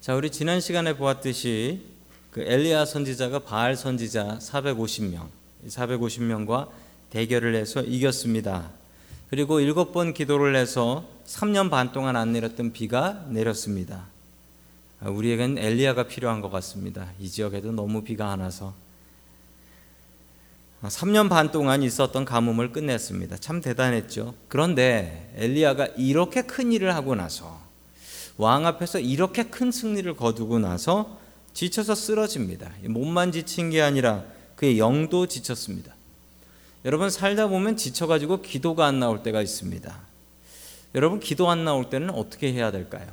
자, 우리 지난 시간에 보았듯이 그 엘리야 선지자가 바알 선지자 450명, 450명과 대결을 해서 이겼습니다. 그리고 일곱 번 기도를 해서 3년 반 동안 안 내렸던 비가 내렸습니다. 아, 우리에겐 엘리야가 필요한 것 같습니다. 이 지역에도 너무 비가 안 와서. 3년 반 동안 있었던 가뭄을 끝냈습니다. 참 대단했죠. 그런데 엘리야가 이렇게 큰 일을 하고 나서 왕 앞에서 이렇게 큰 승리를 거두고 나서 지쳐서 쓰러집니다. 몸만 지친 게 아니라 그의 영도 지쳤습니다. 여러분 살다 보면 지쳐가지고 기도가 안 나올 때가 있습니다. 여러분 기도 안 나올 때는 어떻게 해야 될까요?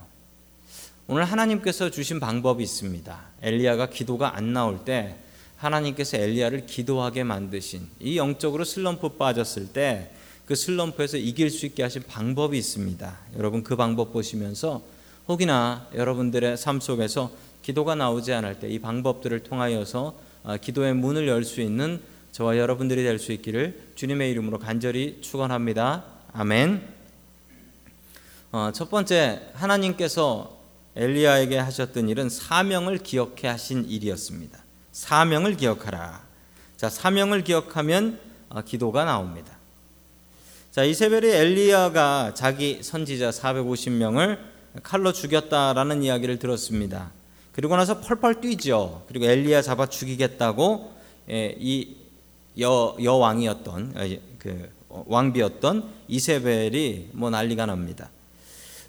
오늘 하나님께서 주신 방법이 있습니다. 엘리야가 기도가 안 나올 때 하나님께서 엘리야를 기도하게 만드신 이 영적으로 슬럼프 빠졌을 때 그 슬럼프에서 이길 수 있게 하신 방법이 있습니다. 여러분 그 방법 보시면서 혹이나 여러분들의 삶 속에서 기도가 나오지 않을 때 이 방법들을 통하여서 아, 기도의 문을 열 수 있는 저와 여러분들이 될 수 있기를 주님의 이름으로 간절히 축원합니다. 아멘. 어, 첫 번째 하나님께서 엘리야에게 하셨던 일은 사명을 기억해 하신 일이었습니다. 사명을 기억하라. 자, 사명을 기억하면 어, 기도가 나옵니다. 자, 이세벨이 엘리야가 자기 선지자 450명을 칼로 죽였다라는 이야기를 들었습니다. 그리고 나서 펄펄 뛰죠. 그리고 엘리야 잡아 죽이겠다고 예, 이 여, 여왕이었던 어, 그 왕비였던 이세벨이 뭐 난리가 납니다.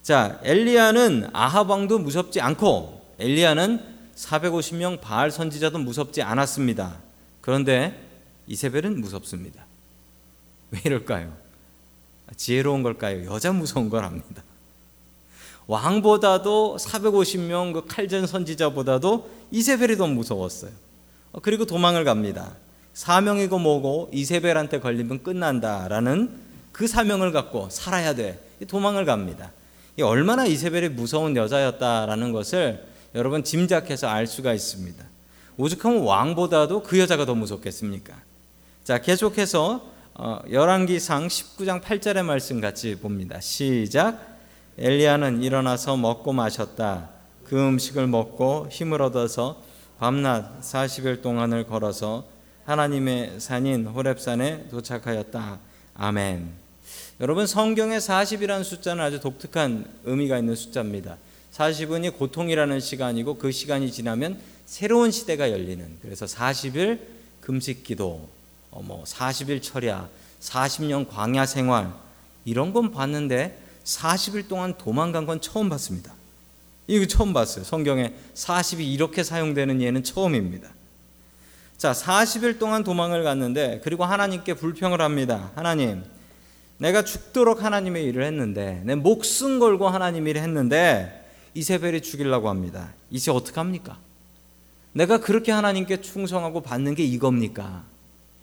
자, 엘리야는 아합 왕도 무섭지 않고 엘리야는 450명 바알 선지자도 무섭지 않았습니다. 그런데 이세벨은 무섭습니다. 왜 이럴까요? 지혜로운 걸까요? 여자 무서운 걸 압니다. 왕보다도 450명 그 칼전 선지자보다도 이세벨이 더 무서웠어요. 그리고 도망을 갑니다. 사명이고 뭐고 이세벨한테 걸리면 끝난다라는 그 사명을 갖고 살아야 돼. 도망을 갑니다. 얼마나 이세벨이 무서운 여자였다라는 것을 여러분 짐작해서 알 수가 있습니다. 오죽하면 왕보다도 그 여자가 더 무섭겠습니까? 자, 계속해서 어, 열왕기상 19장 8절의 말씀 같이 봅니다. 시작. 엘리야는 일어나서 먹고 마셨다. 그 음식을 먹고 힘을 얻어서 밤낮 40일 동안을 걸어서 하나님의 산인 호렙산에 도착하였다. 아멘. 여러분 성경의 40이라는 숫자는 아주 독특한 의미가 있는 숫자입니다. 40은이 고통이라는 시간이고 그 시간이 지나면 새로운 시대가 열리는 그래서 40일 금식 기도, 어, 뭐 40일 철야, 40년 광야 생활 이런 건 봤는데 40일 동안 도망간 건 처음 봤습니다. 이거 처음 봤어요. 성경에 40이 이렇게 사용되는 예는 처음입니다. 자, 40일 동안 도망을 갔는데 그리고 하나님께 불평을 합니다. 하나님, 내가 죽도록 하나님의 일을 했는데 내 목숨 걸고 하나님 일을 했는데 이세벨이 죽이려고 합니다. 이제 어떻게 합니까? 내가 그렇게 하나님께 충성하고 받는 게 이겁니까?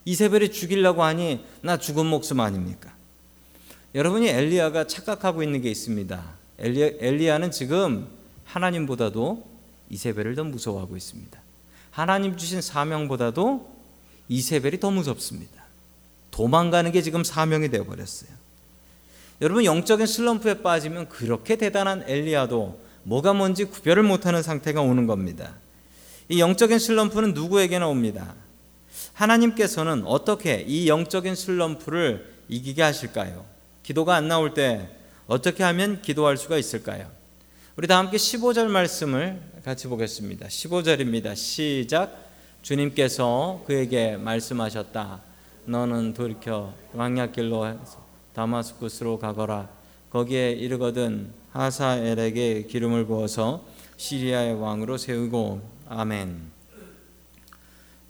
이세벨이 죽이려고 하니 나 죽은 목숨 아닙니까? 여러분이 엘리야가 착각하고 있는 게 있습니다. 엘리야, 엘리야는 지금 하나님보다도 이세벨을 더 무서워하고 있습니다. 하나님 주신 사명보다도 이세벨이 더 무섭습니다. 도망가는 게 지금 사명이 되어 버렸어요. 여러분 영적인 슬럼프에 빠지면 그렇게 대단한 엘리야도 뭐가 뭔지 구별을 못하는 상태가 오는 겁니다. 이 영적인 슬럼프는 누구에게나 옵니다. 하나님께서는 어떻게 이 영적인 슬럼프를 이기게 하실까요? 기도가 안 나올 때 어떻게 하면 기도할 수가 있을까요? 우리 다 함께 15절 말씀을 같이 보겠습니다. 15절입니다. 시작. 주님께서 그에게 말씀하셨다. 너는 돌이켜 왕야길로 다마스쿠스로 가거라. 거기에 이르거든 하사엘에게 기름을 부어서 시리아의 왕으로 세우고 아멘.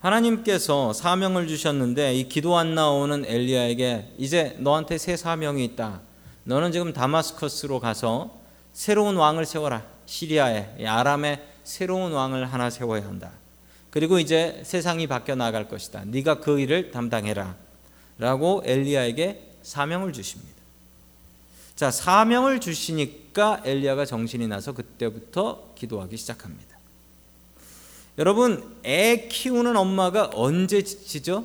하나님께서 사명을 주셨는데 이 기도 안 나오는 엘리야에게 이제 너한테 새 사명이 있다. 너는 지금 다마스커스로 가서 새로운 왕을 세워라. 시리아에 아람에 새로운 왕을 하나 세워야 한다. 그리고 이제 세상이 바뀌어 나갈 것이다. 네가 그 일을 담당해라. 라고 엘리야에게 사명을 주십니다. 자, 사명을 주시니까 엘리야가 정신이 나서 그때부터 기도하기 시작합니다. 여러분 애 키우는 엄마가 언제 지치죠?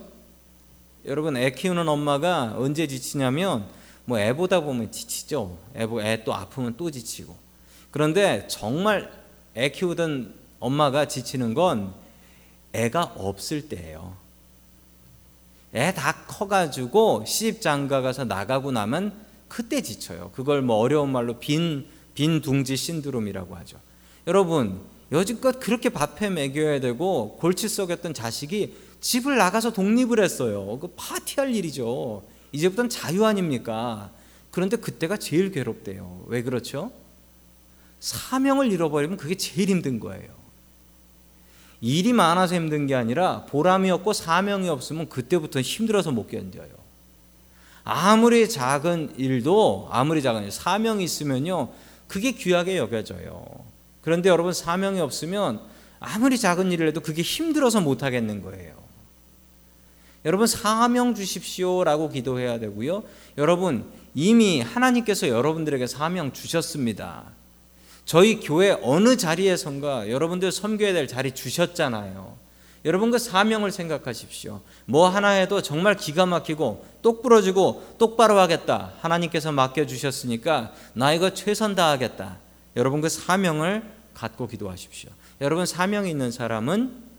여러분 애 키우는 엄마가 언제 지치냐면 뭐 애보다 보면 지치죠. 애또 아프면 또 지치고. 그런데 정말 애 키우던 엄마가 지치는 건 애가 없을 때예요. 애 다 커가지고 시집 장가 가서 나가고 나면 그때 지쳐요. 그걸 뭐 어려운 말로 빈, 빈 둥지 신드롬이라고 하죠. 여러분, 여지껏 그렇게 밥해 먹여야 되고 골치 썩였던 자식이 집을 나가서 독립을 했어요. 그 파티할 일이죠. 이제부터는 자유 아닙니까? 그런데 그때가 제일 괴롭대요. 왜 그렇죠? 사명을 잃어버리면 그게 제일 힘든 거예요. 일이 많아서 힘든 게 아니라 보람이 없고 사명이 없으면 그때부터 힘들어서 못 견뎌요. 아무리 작은 일도 아무리 작은 일, 사명이 있으면요 그게 귀하게 여겨져요. 그런데 여러분 사명이 없으면 아무리 작은 일을 해도 그게 힘들어서 못 하겠는 거예요. 여러분 사명 주십시오라고 기도해야 되고요. 여러분 이미 하나님께서 여러분들에게 사명 주셨습니다. 저희 교회 어느 자리에선가 여러분들 섬겨야 될 자리 주셨잖아요. 여러분 그 사명을 생각하십시오. 뭐 하나 해도 정말 기가 막히고 똑 부러지고 똑바로 하겠다. 하나님께서 맡겨 주셨으니까 나 이거 최선 다하겠다. 여러분 그 사명을 갖고 기도하십시오. 여러분 사명이 있는 사람은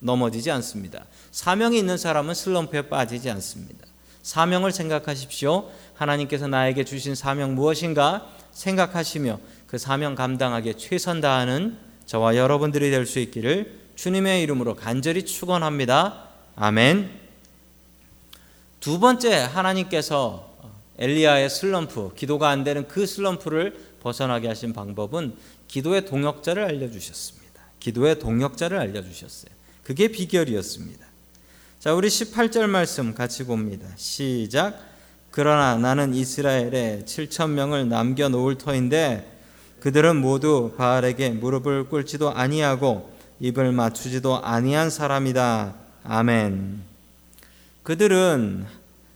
넘어지지 않습니다. 사명이 있는 사람은 슬럼프에 빠지지 않습니다. 사명을 생각하십시오. 하나님께서 나에게 주신 사명 무엇인가 생각하시며 그 사명 감당하기에 최선 다하는 저와 여러분들이 될 수 있기를 주님의 이름으로 간절히 축원합니다. 아멘. 두 번째 하나님께서 엘리야의 슬럼프, 기도가 안 되는 그 슬럼프를 벗어나게 하신 방법은 기도의 동역자를 알려 주셨습니다. 기도의 동역자를 알려 주셨어요. 그게 비결이었습니다. 자, 우리 18절 말씀 같이 봅니다. 시작. 그러나 나는 이스라엘에 7천 명을 남겨 놓을 터인데 그들은 모두 바알에게 무릎을 꿇지도 아니하고 입을 맞추지도 아니한 사람이다. 아멘. 그들은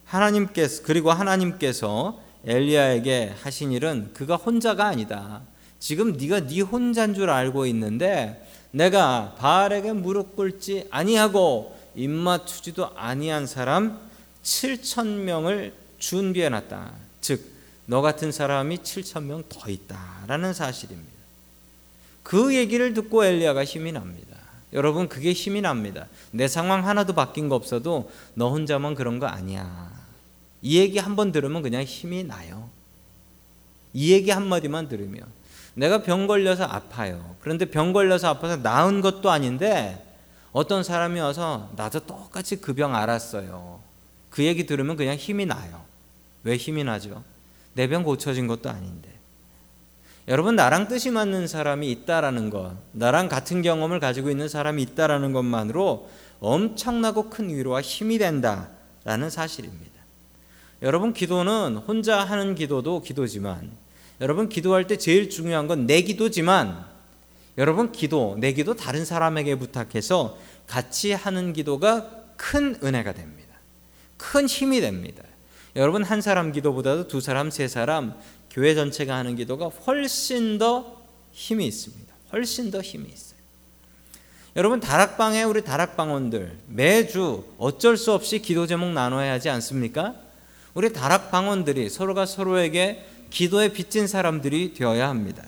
하나님께서 그리고 하나님께서 엘리야에게 하신 일은 그가 혼자가 아니다. 지금 네가 네 혼자인 줄 알고 있는데 내가 바알에게 무릎 꿇지 아니하고 입 맞추지도 아니한 사람 7천 명을 준비해 놨다. 즉 너 같은 사람이 7천 명 더 있다라는 사실입니다. 그 얘기를 듣고 엘리야가 힘이 납니다. 여러분 그게 힘이 납니다. 내 상황 하나도 바뀐 거 없어도 너 혼자만 그런 거 아니야. 이 얘기 한 번 들으면 그냥 힘이 나요. 이 얘기 한 마디만 들으면 내가 병 걸려서 아파요. 그런데 병 걸려서 아파서 나은 것도 아닌데 어떤 사람이 와서 나도 똑같이 그 병 알았어요. 그 얘기 들으면 그냥 힘이 나요. 왜 힘이 나죠? 내 병 고쳐진 것도 아닌데. 여러분 나랑 뜻이 맞는 사람이 있다라는 것, 나랑 같은 경험을 가지고 있는 사람이 있다라는 것만으로 엄청나고 큰 위로와 힘이 된다라는 사실입니다. 여러분 기도는 혼자 하는 기도도 기도지만 여러분 기도할 때 제일 중요한 건 내 기도지만 여러분 기도, 내 기도 다른 사람에게 부탁해서 같이 하는 기도가 큰 은혜가 됩니다. 큰 힘이 됩니다. 여러분 한 사람 기도보다도 두 사람, 세 사람 교회 전체가 하는 기도가 훨씬 더 힘이 있습니다. 훨씬 더 힘이 있어요. 여러분 다락방에 우리 다락방원들 매주 어쩔 수 없이 기도 제목 나눠야 하지 않습니까? 우리 다락방원들이 서로가 서로에게 기도에 빚진 사람들이 되어야 합니다.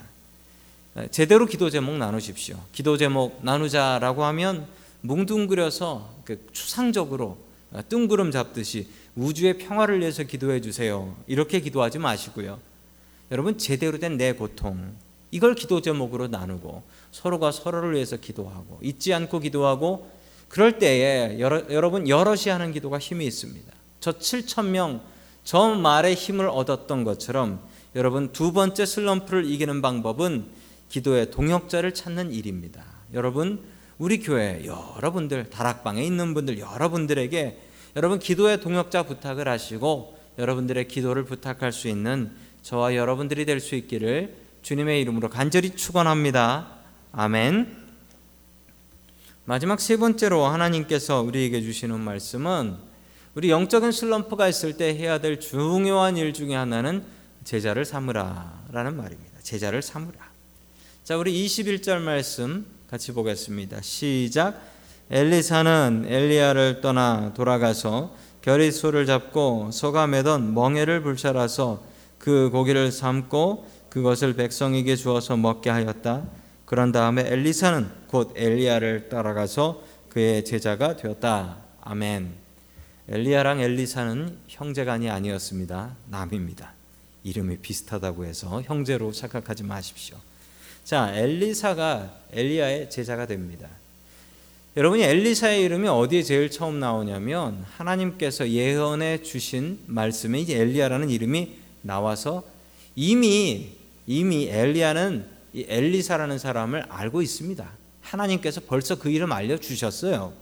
제대로 기도 제목 나누십시오. 기도 제목 나누자라고 하면 뭉뚱그려서 그 추상적으로 뜬구름 잡듯이 우주의 평화를 위해서 기도해 주세요. 이렇게 기도하지 마시고요. 여러분 제대로 된 내 고통 이걸 기도 제목으로 나누고 서로가 서로를 위해서 기도하고 잊지 않고 기도하고 그럴 때에 여러, 여러분 여럿이 하는 기도가 힘이 있습니다. 저 7천 명 저 말에 힘을 얻었던 것처럼 여러분 두 번째 슬럼프를 이기는 방법은 기도의 동역자를 찾는 일입니다. 여러분 우리 교회 여러분들 다락방에 있는 분들 여러분들에게 여러분 기도의 동역자 부탁을 하시고 여러분들의 기도를 부탁할 수 있는 저와 여러분들이 될 수 있기를 주님의 이름으로 간절히 축원합니다. 아멘. 마지막 세 번째로 하나님께서 우리에게 주시는 말씀은 우리 영적인 슬럼프가 있을 때 해야 될 중요한 일 중에 하나는 제자를 삼으라라는 말입니다. 제자를 삼으라. 자, 우리 21절 말씀 같이 보겠습니다. 시작. 엘리사는 엘리야를 떠나 돌아가서 결의소를 잡고 소가 매던 멍에를 불살아서 그 고기를 삶고 그것을 백성에게 주어서 먹게 하였다. 그런 다음에 엘리사는 곧 엘리야를 따라가서 그의 제자가 되었다. 아멘. 엘리야랑 엘리사는 형제간이 아니었습니다. 남입니다. 이름이 비슷하다고 해서 형제로 착각하지 마십시오. 자, 엘리사가 엘리야의 제자가 됩니다. 여러분이 엘리사의 이름이 어디에 제일 처음 나오냐면 하나님께서 예언해 주신 말씀에 이제 엘리야라는 이름이 나와서 이미 이미 엘리야는 이 엘리사라는 사람을 알고 있습니다. 하나님께서 벌써 그 이름 알려 주셨어요.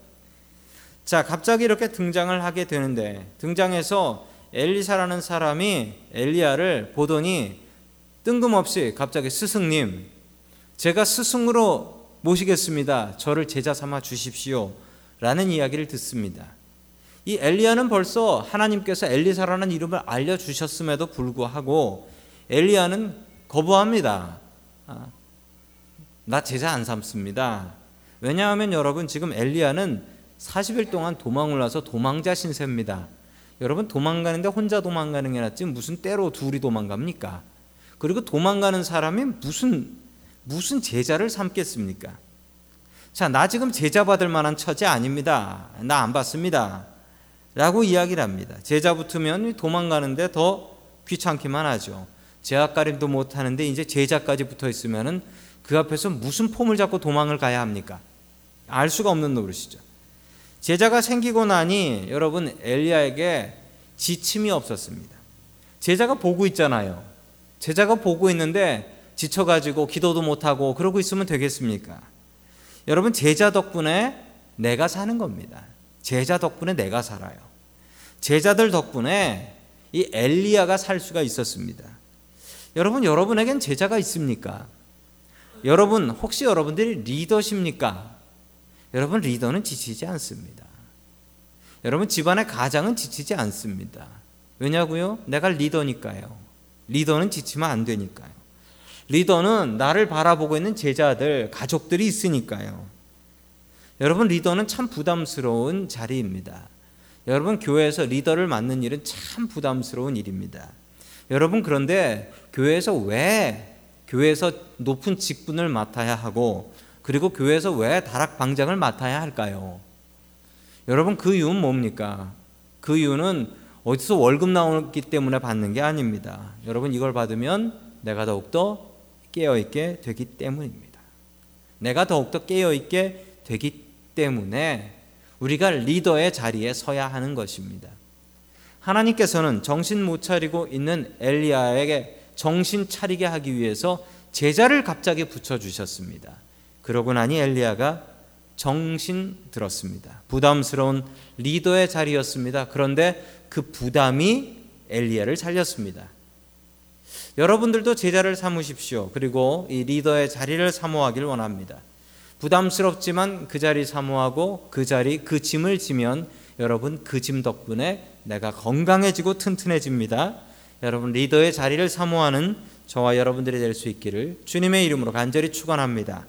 자, 갑자기 이렇게 등장을 하게 되는데 등장해서 엘리사라는 사람이 엘리야를 보더니 뜬금없이 갑자기 스승님, 제가 스승으로 모시겠습니다. 저를 제자 삼아 주십시오. 라는 이야기를 듣습니다. 이 엘리야는 벌써 하나님께서 엘리사라는 이름을 알려 주셨음에도 불구하고 엘리야는 거부합니다. 아, 나 제자 안 삼습니다. 왜냐하면 여러분 지금 엘리야는 40일 동안 도망을 나서 도망자 신세입니다. 여러분 도망가는데 혼자 도망가는 게 낫지 무슨 때로 둘이 도망갑니까? 그리고 도망가는 사람이 무슨 무슨 제자를 삼겠습니까? 자, 나 지금 제자 받을 만한 처지 아닙니다. 나 안 받습니다. 라고 이야기를 합니다. 제자 붙으면 도망가는데 더 귀찮기만 하죠. 제약가림도 못 하는데 이제 제자까지 붙어 있으면은 그 앞에서 무슨 폼을 잡고 도망을 가야 합니까? 알 수가 없는 노릇이죠. 제자가 생기고 나니 여러분 엘리야에게 지침이 없었습니다. 제자가 보고 있잖아요. 제자가 보고 있는데 지쳐가지고 기도도 못하고 그러고 있으면 되겠습니까? 여러분, 제자 덕분에 내가 사는 겁니다. 제자 덕분에 내가 살아요. 제자들 덕분에 이 엘리야가 살 수가 있었습니다. 여러분, 여러분에겐 제자가 있습니까? 여러분, 혹시 여러분들이 리더십니까? 여러분, 리더는 지치지 않습니다. 여러분, 집안의 가장은 지치지 않습니다. 왜냐고요? 내가 리더니까요. 리더는 지치면 안 되니까요. 리더는 나를 바라보고 있는 제자들, 가족들이 있으니까요. 여러분, 리더는 참 부담스러운 자리입니다. 여러분, 교회에서 리더를 맡는 일은 참 부담스러운 일입니다. 여러분, 그런데 교회에서 왜 교회에서 높은 직분을 맡아야 하고 그리고 교회에서 왜 다락 방장을 맡아야 할까요? 여러분, 그 이유는 뭡니까? 그 이유는 어디서 월급 나오기 때문에 받는 게 아닙니다. 여러분, 이걸 받으면 내가 더욱더 깨어 있게 되기 때문입니다. 내가 더욱더 깨어 있게 되기 때문에 우리가 리더의 자리에 서야 하는 것입니다. 하나님께서는 정신 못 차리고 있는 엘리야에게 정신 차리게 하기 위해서 제자를 갑자기 붙여 주셨습니다. 그러고 나니 엘리야가 정신 들었습니다. 부담스러운 리더의 자리였습니다. 그런데 그 부담이 엘리야를 살렸습니다. 여러분들도 제자를 삼으십시오. 그리고 이 리더의 자리를 사모하길 원합니다. 부담스럽지만 그 자리 사모하고 그 자리 그 짐을 지면 여러분 그 짐 덕분에 내가 건강해지고 튼튼해집니다. 여러분 리더의 자리를 사모하는 저와 여러분들이 될 수 있기를 주님의 이름으로 간절히 축원합니다.